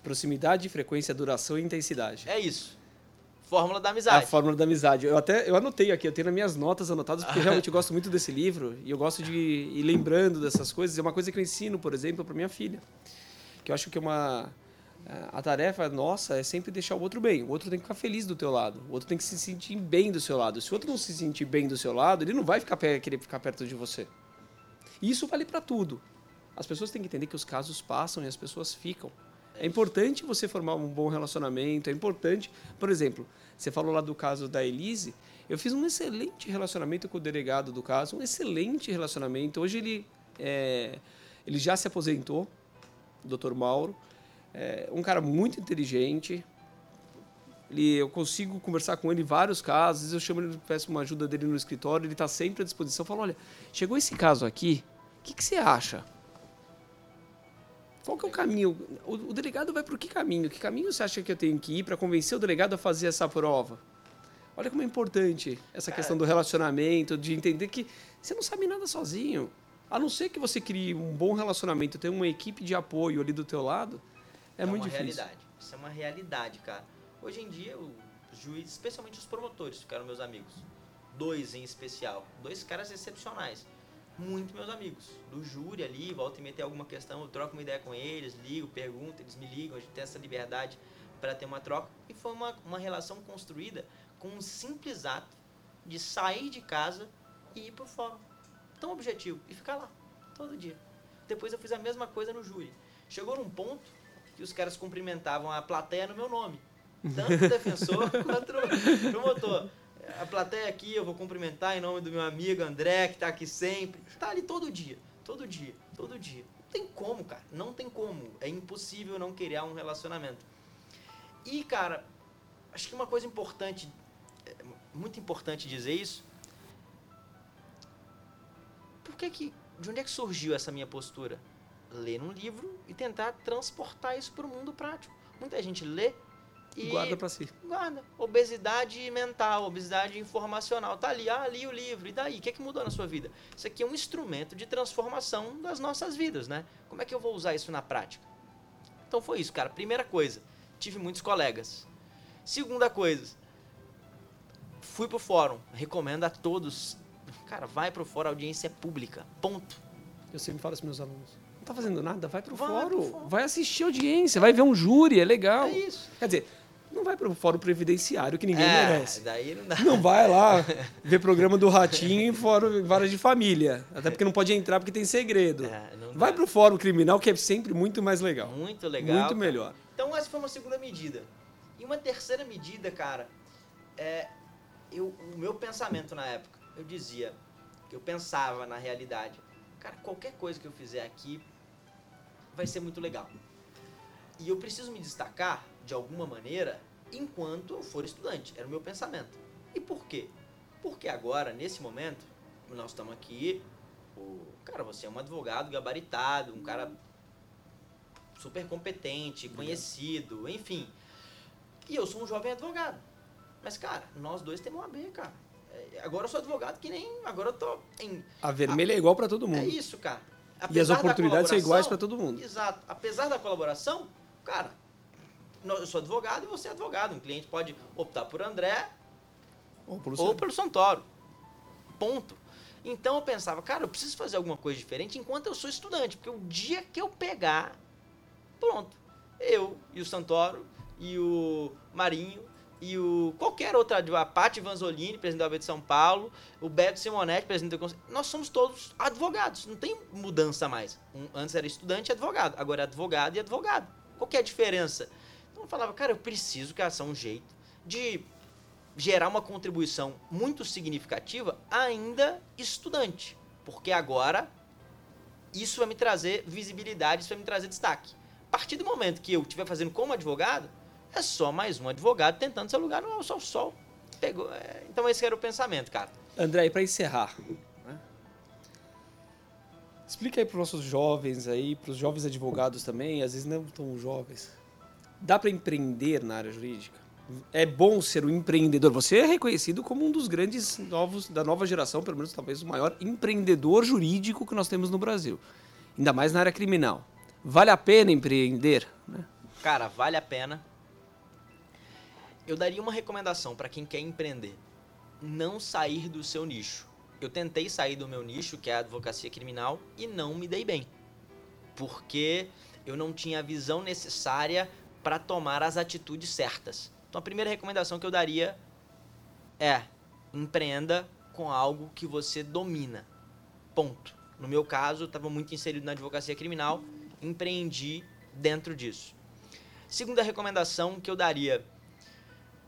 Speaker 2: Proximidade, frequência, duração e intensidade.
Speaker 3: É isso. Fórmula da amizade.
Speaker 2: A fórmula da amizade. Eu até eu anotei aqui, eu tenho nas minhas notas anotadas, porque *laughs* realmente eu gosto muito desse livro e eu gosto de ir lembrando dessas coisas. É uma coisa que eu ensino, por exemplo, para minha filha. Que eu acho que é uma a tarefa nossa é sempre deixar o outro bem. O outro tem que ficar feliz do teu lado. O outro tem que se sentir bem do seu lado. Se o outro não se sentir bem do seu lado, ele não vai ficar querer ficar perto de você. E isso vale para tudo. As pessoas têm que entender que os casos passam e as pessoas ficam. É importante você formar um bom relacionamento. É importante, por exemplo, você falou lá do caso da Elise. Eu fiz um excelente relacionamento com o delegado do caso, um excelente relacionamento. Hoje ele, é, ele já se aposentou, Dr. Mauro. É um cara muito inteligente. Ele, eu consigo conversar com ele em vários casos. Eu chamo ele, peço uma ajuda dele no escritório. Ele está sempre à disposição. Eu falo: olha, chegou esse caso aqui. O que, que você acha? Qual que é o caminho? O, o delegado vai para que caminho? Que caminho você acha que eu tenho que ir para convencer o delegado a fazer essa prova? Olha como é importante essa questão do relacionamento, de entender que você não sabe nada sozinho. A não ser que você crie um bom relacionamento, tenha uma equipe de apoio ali do teu lado, é, é muito difícil.
Speaker 3: Realidade. Isso é uma realidade, cara. Hoje em dia, os juízes, especialmente os promotores, ficaram meus amigos. Dois em especial. Dois caras excepcionais. Muito meus amigos. Do júri ali, volta e meter alguma questão, eu troco uma ideia com eles, ligo, pergunto, eles me ligam, a gente tem essa liberdade para ter uma troca. E foi uma, uma relação construída com um simples ato de sair de casa e ir pro fórum. Tão objetivo. E ficar lá, todo dia. Depois eu fiz a mesma coisa no júri. Chegou num ponto que os caras cumprimentavam a plateia no meu nome. Tanto o defensor *laughs* quanto o promotor. A plateia aqui eu vou cumprimentar em nome do meu amigo André, que está aqui sempre. Está ali todo dia, todo dia, todo dia. Não tem como, cara. Não tem como. É impossível não criar um relacionamento. E, cara, acho que uma coisa importante, é, muito importante dizer isso. Por que que, de onde é que surgiu essa minha postura? Ler um livro e tentar transportar isso para o mundo prático. Muita gente lê e
Speaker 2: Guarda pra si.
Speaker 3: guarda. Obesidade mental, obesidade informacional. Tá ali, ah, li o livro. E daí? O que, é que mudou na sua vida? Isso aqui é um instrumento de transformação das nossas vidas, né? Como é que eu vou usar isso na prática? Então foi isso, cara. Primeira coisa, tive muitos colegas. Segunda coisa, fui pro fórum. Recomendo a todos. Cara, vai pro fórum, a audiência é pública. Ponto.
Speaker 2: Eu sempre falo isso meus alunos. Não tá fazendo nada, vai pro
Speaker 3: Vai
Speaker 2: fórum.
Speaker 3: pro fórum.
Speaker 2: Vai assistir audiência, vai ver um júri, é legal.
Speaker 3: É isso.
Speaker 2: Quer dizer, não vai pro fórum previdenciário que ninguém
Speaker 3: é,
Speaker 2: merece.
Speaker 3: daí não dá.
Speaker 2: Não vai lá *laughs* ver programa do Ratinho em fórum vara de família. Até porque não pode entrar porque tem segredo.
Speaker 3: É,
Speaker 2: Vai
Speaker 3: dá.
Speaker 2: pro fórum criminal que é sempre muito mais legal.
Speaker 3: Muito legal.
Speaker 2: Muito
Speaker 3: cara.
Speaker 2: melhor.
Speaker 3: Então essa foi uma segunda medida. E uma terceira medida, cara, é eu, o meu pensamento na época. Eu dizia que eu pensava na realidade, cara, qualquer coisa que eu fizer aqui vai ser muito legal. E eu preciso me destacar de alguma maneira enquanto eu for estudante. Era o meu pensamento. E por quê? Porque agora, nesse momento, nós estamos aqui. O, cara, você é um advogado gabaritado, um cara super competente, conhecido, enfim. E eu sou um jovem advogado. Mas, cara, nós dois temos uma B, cara. É, Agora eu sou advogado que nem. Agora eu tô em.
Speaker 2: A vermelha é igual pra todo
Speaker 3: É
Speaker 2: mundo.
Speaker 3: isso, cara.
Speaker 2: E as
Speaker 3: Apesar da
Speaker 2: oportunidades são iguais pra todo mundo.
Speaker 3: Exato. Apesar da colaboração, cara, eu sou advogado e você é advogado. Um cliente pode optar por André
Speaker 2: Ou pro
Speaker 3: ou pelo Santoro. Ponto. Então eu pensava, cara, eu preciso fazer alguma coisa diferente enquanto eu sou estudante, porque o dia que eu pegar, pronto. Eu e o Santoro e o Marinho e o qualquer outra a Paty Vanzolini, presidente da OAB de São Paulo, o Beto Simonetti, presidente do Conselho, nós somos todos advogados, não tem mudança mais. Um- antes era estudante e advogado, agora é advogado e advogado. Qual que é a diferença? Eu falava, cara, eu preciso que haja um jeito de gerar uma contribuição muito significativa ainda estudante. Porque agora isso vai me trazer visibilidade, isso vai me trazer destaque. A partir do momento que eu estiver fazendo como advogado, é só mais um advogado tentando seu lugar no sol sol. Pegou. é, então esse era o pensamento, cara.
Speaker 2: André, pra encerrar, né? explica aí pros nossos jovens aí, pros jovens advogados também, às vezes não tão jovens. Dá pra empreender na área jurídica? É bom ser um empreendedor. Você é reconhecido como um dos grandes novos da nova geração, pelo menos talvez o maior empreendedor jurídico que nós temos no Brasil. Ainda mais na área criminal. Vale a pena empreender? né?
Speaker 3: Cara, vale a pena. Eu daria uma recomendação para quem quer empreender: não sair do seu nicho. Eu tentei sair do meu nicho, que é a advocacia criminal, e não me dei bem. Porque eu não tinha a visão necessária para tomar as atitudes certas. Então a primeira recomendação que eu daria é: empreenda com algo que você domina. Ponto. No meu caso, estava muito inserido na advocacia criminal, empreendi dentro disso. Segunda recomendação que eu daria: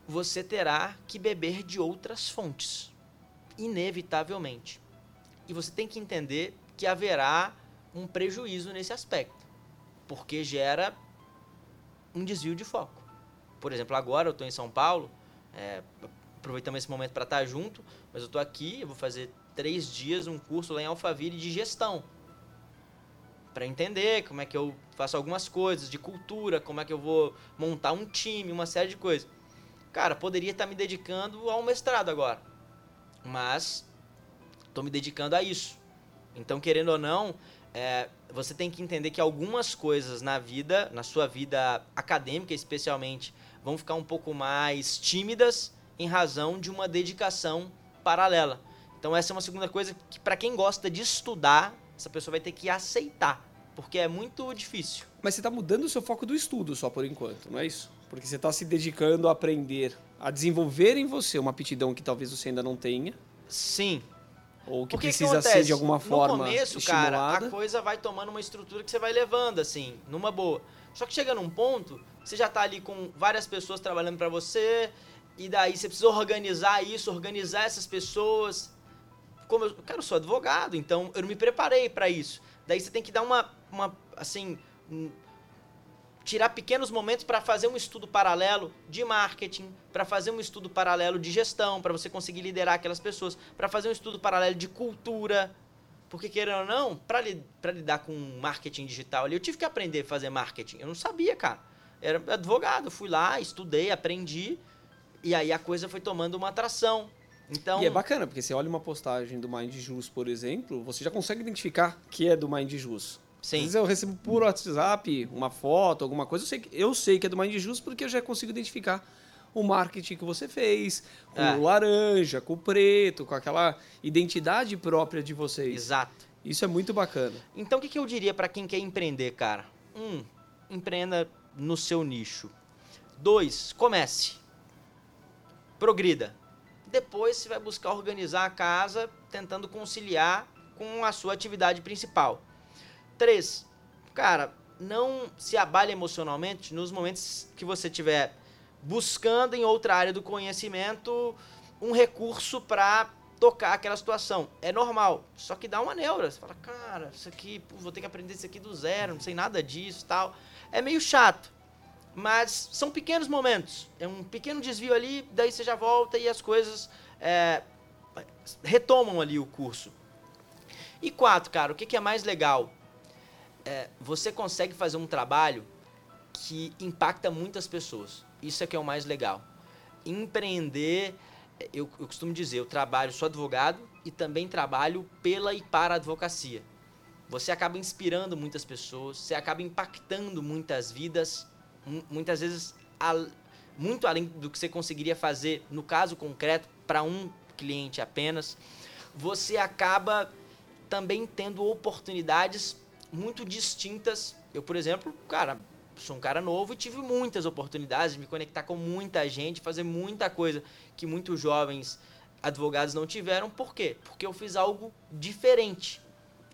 Speaker 3: você terá que beber de outras fontes, inevitavelmente. E você tem que entender que haverá um prejuízo nesse aspecto, porque gera um desvio de foco. Por exemplo, agora eu estou em São Paulo, é, aproveitamos esse momento para estar junto, mas eu estou aqui, eu vou fazer três dias um curso lá em Alphaville de gestão para entender como é que eu faço algumas coisas de cultura, como é que eu vou montar um time, uma série de coisas. Cara, poderia estar me dedicando a um mestrado agora, mas estou me dedicando a isso. Então, querendo ou não, é, você tem que entender que algumas coisas na vida, na sua vida acadêmica especialmente, vão ficar um pouco mais tímidas em razão de uma dedicação paralela. Então essa é uma segunda coisa que para quem gosta de estudar, essa pessoa vai ter que aceitar, porque é muito difícil.
Speaker 2: Mas você está mudando o seu foco do estudo só por enquanto, não é isso? Porque você está se dedicando a aprender, a desenvolver em você uma aptidão que talvez você ainda não tenha,
Speaker 3: Sim.
Speaker 2: Ou que
Speaker 3: Porque que
Speaker 2: precisa
Speaker 3: acontece?
Speaker 2: ser de alguma forma
Speaker 3: No começo,
Speaker 2: estimulada.
Speaker 3: cara, a coisa vai tomando uma estrutura que você vai levando, assim, numa boa. Só que chega num ponto, você já tá ali com várias pessoas trabalhando para você, e daí você precisa organizar isso, organizar essas pessoas. Como eu, cara, eu sou advogado, então eu não me preparei para isso. Daí você tem que dar uma, uma assim, tirar pequenos momentos para fazer um estudo paralelo de marketing, para fazer um estudo paralelo de gestão, para você conseguir liderar aquelas pessoas, para fazer um estudo paralelo de cultura, Porque, querendo ou não, para li lidar com marketing digital ali, eu tive que aprender a fazer marketing. Eu não sabia, cara. Era advogado, fui lá, estudei, aprendi, e aí a coisa foi tomando uma atração. Então,
Speaker 2: e é bacana, porque você olha uma postagem do Mind Jus, por exemplo, você já consegue identificar que é do Mind Jus. Sim. Às vezes eu recebo por WhatsApp uma foto, alguma coisa, eu sei, que, eu sei que é do Mind Jus porque eu já consigo identificar o marketing que você fez, com é. o laranja, com o preto, com aquela identidade própria de vocês.
Speaker 3: Exato.
Speaker 2: Isso é muito bacana.
Speaker 3: Então o que, que eu diria para quem quer empreender, cara? Um, empreenda no seu nicho. Dois, comece. Progrida depois você vai buscar organizar a casa tentando conciliar com a sua atividade principal. Três, cara, não se abale emocionalmente nos momentos que você estiver buscando em outra área do conhecimento um recurso para tocar aquela situação. É normal, só que dá uma neura. Você fala, cara, isso aqui, pô, vou ter que aprender isso aqui do zero, não sei nada disso tal. É meio chato. Mas são pequenos momentos. É um pequeno desvio ali, daí você já volta e as coisas é, retomam ali o curso. E quatro, cara, o que, que é mais legal? É, você consegue fazer um trabalho que impacta muitas pessoas. Isso é que é o mais legal. Empreender, eu, eu costumo dizer, eu trabalho, sou advogado e também trabalho pela e para a advocacia. Você acaba inspirando muitas pessoas, você acaba impactando muitas vidas muitas vezes muito além do que você conseguiria fazer no caso concreto para um cliente apenas, você acaba também tendo oportunidades muito distintas. Eu, por exemplo, cara, sou um cara novo e tive muitas oportunidades de me conectar com muita gente, fazer muita coisa que muitos jovens advogados não tiveram. Por quê? Porque eu fiz algo diferente.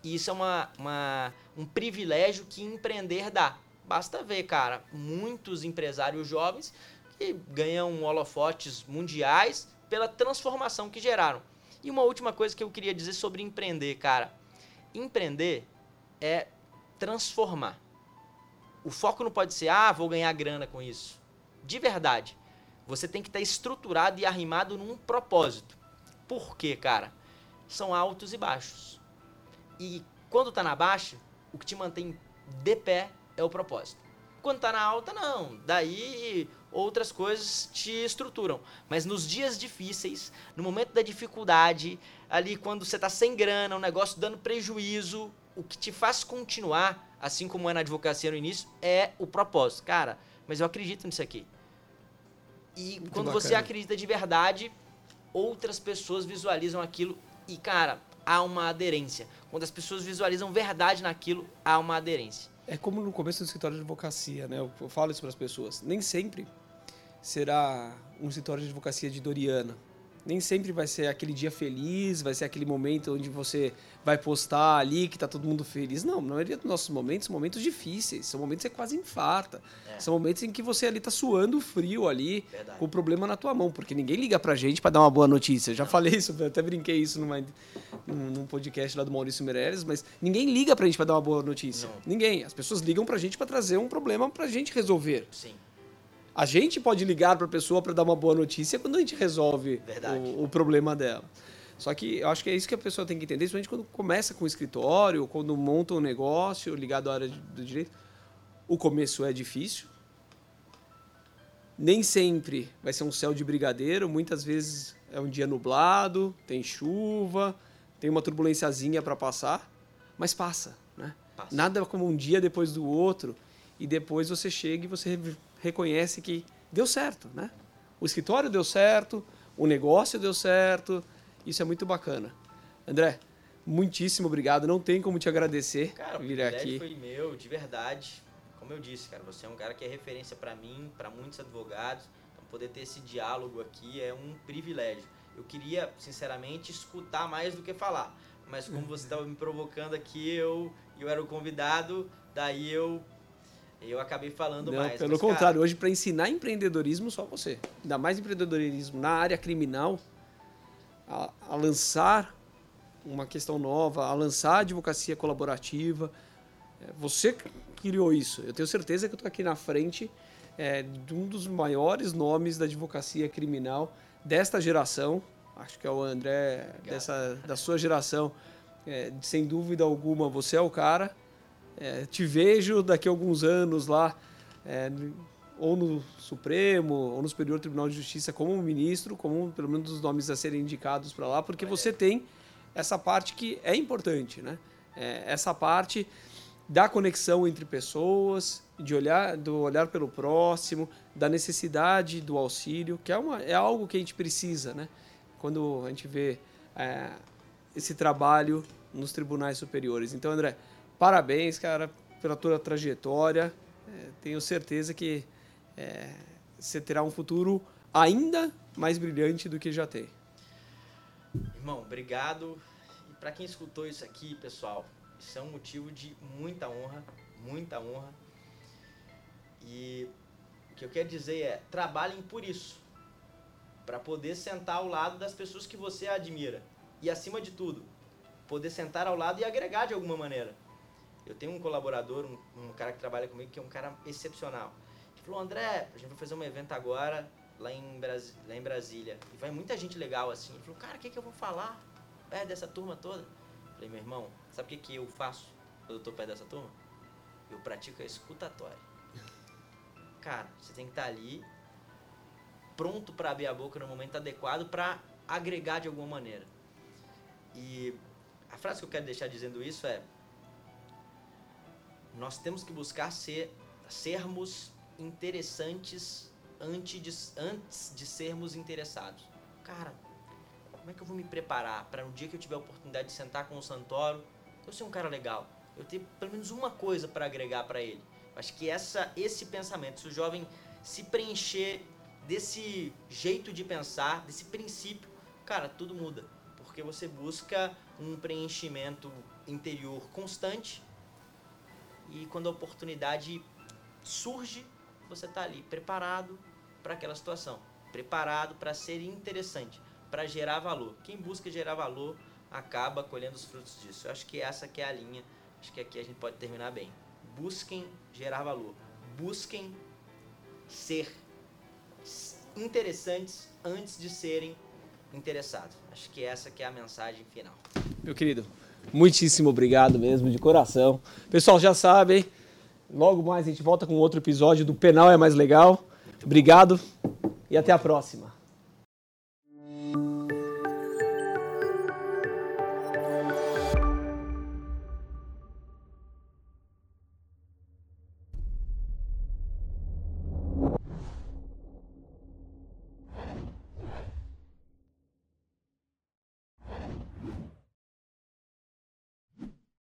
Speaker 3: E isso é uma, uma um privilégio que empreender dá. Basta ver, cara, muitos empresários jovens que ganham holofotes mundiais pela transformação que geraram. E uma última coisa que eu queria dizer sobre empreender, cara. Empreender é transformar. O foco não pode ser, ah, vou ganhar grana com isso. De verdade. Você tem que estar estruturado e arrimado num propósito. Por quê, cara? São altos e baixos. E quando tá na baixa, o que te mantém de pé é o propósito. Quando tá na alta, não. Daí outras coisas te estruturam. Mas nos dias difíceis, no momento da dificuldade, ali quando você tá sem grana, um negócio dando prejuízo, o que te faz continuar, assim como é na advocacia no início, é o propósito. Cara, mas eu acredito nisso aqui. E Muito quando bacana. você acredita de verdade, outras pessoas visualizam aquilo e, cara, há uma aderência. Quando as pessoas visualizam verdade naquilo, há uma aderência.
Speaker 2: É como no começo do escritório de advocacia, né? Eu falo isso para as pessoas. Nem sempre será um escritório de advocacia de Doriana. Nem sempre vai ser aquele dia feliz, vai ser aquele momento onde você vai postar ali que tá todo mundo feliz. Não, na maioria dos nossos momentos são momentos difíceis, são momentos que você quase infarta. É. São momentos em que você ali tá suando frio ali, Verdade. com o problema na tua mão, porque ninguém liga pra gente para dar uma boa notícia. Eu já falei isso, até brinquei isso numa, num podcast lá do Maurício Meirelles, mas ninguém liga pra gente para dar uma boa notícia. Não. Ninguém. As pessoas ligam pra gente para trazer um problema pra gente resolver.
Speaker 3: Sim.
Speaker 2: A gente pode ligar para a pessoa para dar uma boa notícia quando a gente resolve o, o, problema dela. Só que eu acho que é isso que a pessoa tem que entender, principalmente quando começa com o escritório, quando monta um negócio ligado à área do direito. O começo é difícil. Nem sempre vai ser um céu de brigadeiro, muitas vezes é um dia nublado, tem chuva, tem uma turbulênciazinha para passar, mas passa, né? Passa. Nada como um dia depois do outro e depois você chega e você reconhece que deu certo, né? O escritório deu certo, o negócio deu certo, isso é muito bacana. André, muitíssimo obrigado, não tem como te agradecer
Speaker 3: cara, vir aqui. foi meu, de verdade. Como eu disse, cara, você é um cara que é referência para mim, para muitos advogados. Então poder ter esse diálogo aqui é um privilégio. Eu queria, sinceramente, escutar mais do que falar. Mas como você estava me provocando aqui, eu, eu era o convidado, daí eu eu acabei falando
Speaker 2: não,
Speaker 3: mais.
Speaker 2: Pelo mas, contrário, cara... hoje para ensinar empreendedorismo só você. Ainda mais empreendedorismo na área criminal, a, a, lançar uma questão nova, a lançar a advocacia colaborativa. É, você criou isso. Eu tenho certeza que eu estou aqui na frente é, de um dos maiores nomes da advocacia criminal desta geração. Acho que é o André dessa, da sua geração É, sem dúvida alguma, você é o cara. É, te vejo daqui a alguns anos lá, é, ou no Supremo, ou no Superior Tribunal de Justiça, como ministro, como pelo menos os nomes a serem indicados para lá, porque você tem essa parte que é importante, né? É, essa parte da conexão entre pessoas, de olhar, do olhar pelo próximo, da necessidade do auxílio, que é, uma, é algo que a gente precisa, né? Quando a gente vê é, esse trabalho nos tribunais superiores. Então, André, parabéns, cara, pela tua trajetória. É, tenho certeza que é, você terá um futuro ainda mais brilhante do que já tem.
Speaker 3: Irmão, obrigado. E para quem escutou isso aqui, pessoal, isso é um motivo de muita honra, muita honra. E o que eu quero dizer é, trabalhem por isso, para poder sentar ao lado das pessoas que você admira. E acima de tudo, poder sentar ao lado e agregar de alguma maneira. Eu tenho um colaborador, um, um cara que trabalha comigo, que é um cara excepcional. Ele falou, André, a gente vai fazer um evento agora lá em, lá em Brasília. E vai muita gente legal assim. Ele falou, cara, o que, que eu vou falar perto dessa turma toda? Eu falei, meu irmão, sabe o que, que eu faço quando eu tô perto dessa turma? Eu pratico a escutatória. *laughs* Cara, você tem que estar tá ali pronto para abrir a boca no momento adequado para agregar de alguma maneira. E a frase que eu quero deixar dizendo isso é: nós temos que buscar ser, sermos interessantes antes de, antes de sermos interessados. Cara, como é que eu vou me preparar para no dia que eu tiver a oportunidade de sentar com o Santoro, eu ser um cara legal, eu ter pelo menos uma coisa para agregar para ele? Acho que essa, esse pensamento, se o jovem se preencher desse jeito de pensar, desse princípio, cara, tudo muda porque você busca um preenchimento interior constante e quando a oportunidade surge, você está ali preparado para aquela situação, preparado para ser interessante, para gerar valor. Quem busca gerar valor acaba colhendo os frutos disso. Eu acho que essa que é a linha, acho que aqui a gente pode terminar bem. Busquem gerar valor, busquem ser interessantes antes de serem interessado. Acho que essa que é a mensagem final.
Speaker 2: Meu querido, muitíssimo obrigado mesmo, de coração. Pessoal, já sabem, logo mais a gente volta com outro episódio do Penal é Mais Legal. Obrigado e até a próxima.